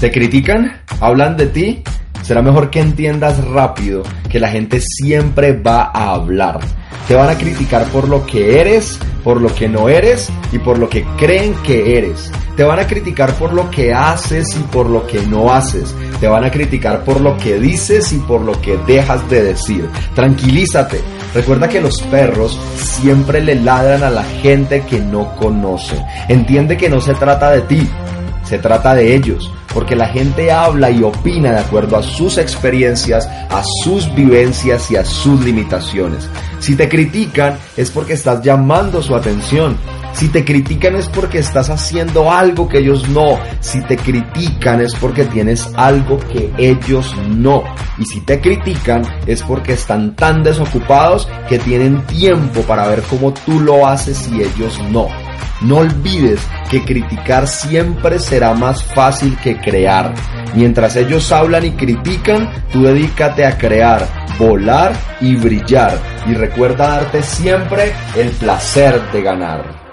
¿Te critican? ¿Hablan de ti? Será mejor que entiendas rápido que la gente siempre va a hablar. Te van a criticar por lo que eres, por lo que no eres y por lo que creen que eres. Te van a criticar por lo que haces y por lo que no haces. Te van a criticar por lo que dices y por lo que dejas de decir. Tranquilízate. Recuerda que los perros siempre le ladran a la gente que no conoce. Entiende que no se trata de ti, se trata de ellos, porque la gente habla y opina de acuerdo a sus experiencias, a sus vivencias y a sus limitaciones. Si te critican es porque estás llamando su atención. Si te critican es porque estás haciendo algo que ellos no. Si te critican es porque tienes algo que ellos no. Y si te critican es porque están tan desocupados que tienen tiempo para ver cómo tú lo haces y ellos no. No olvides que criticar siempre será más fácil que crear. Mientras ellos hablan y critican, tú dedícate a crear, volar y brillar. Y recuerda darte siempre el placer de ganar.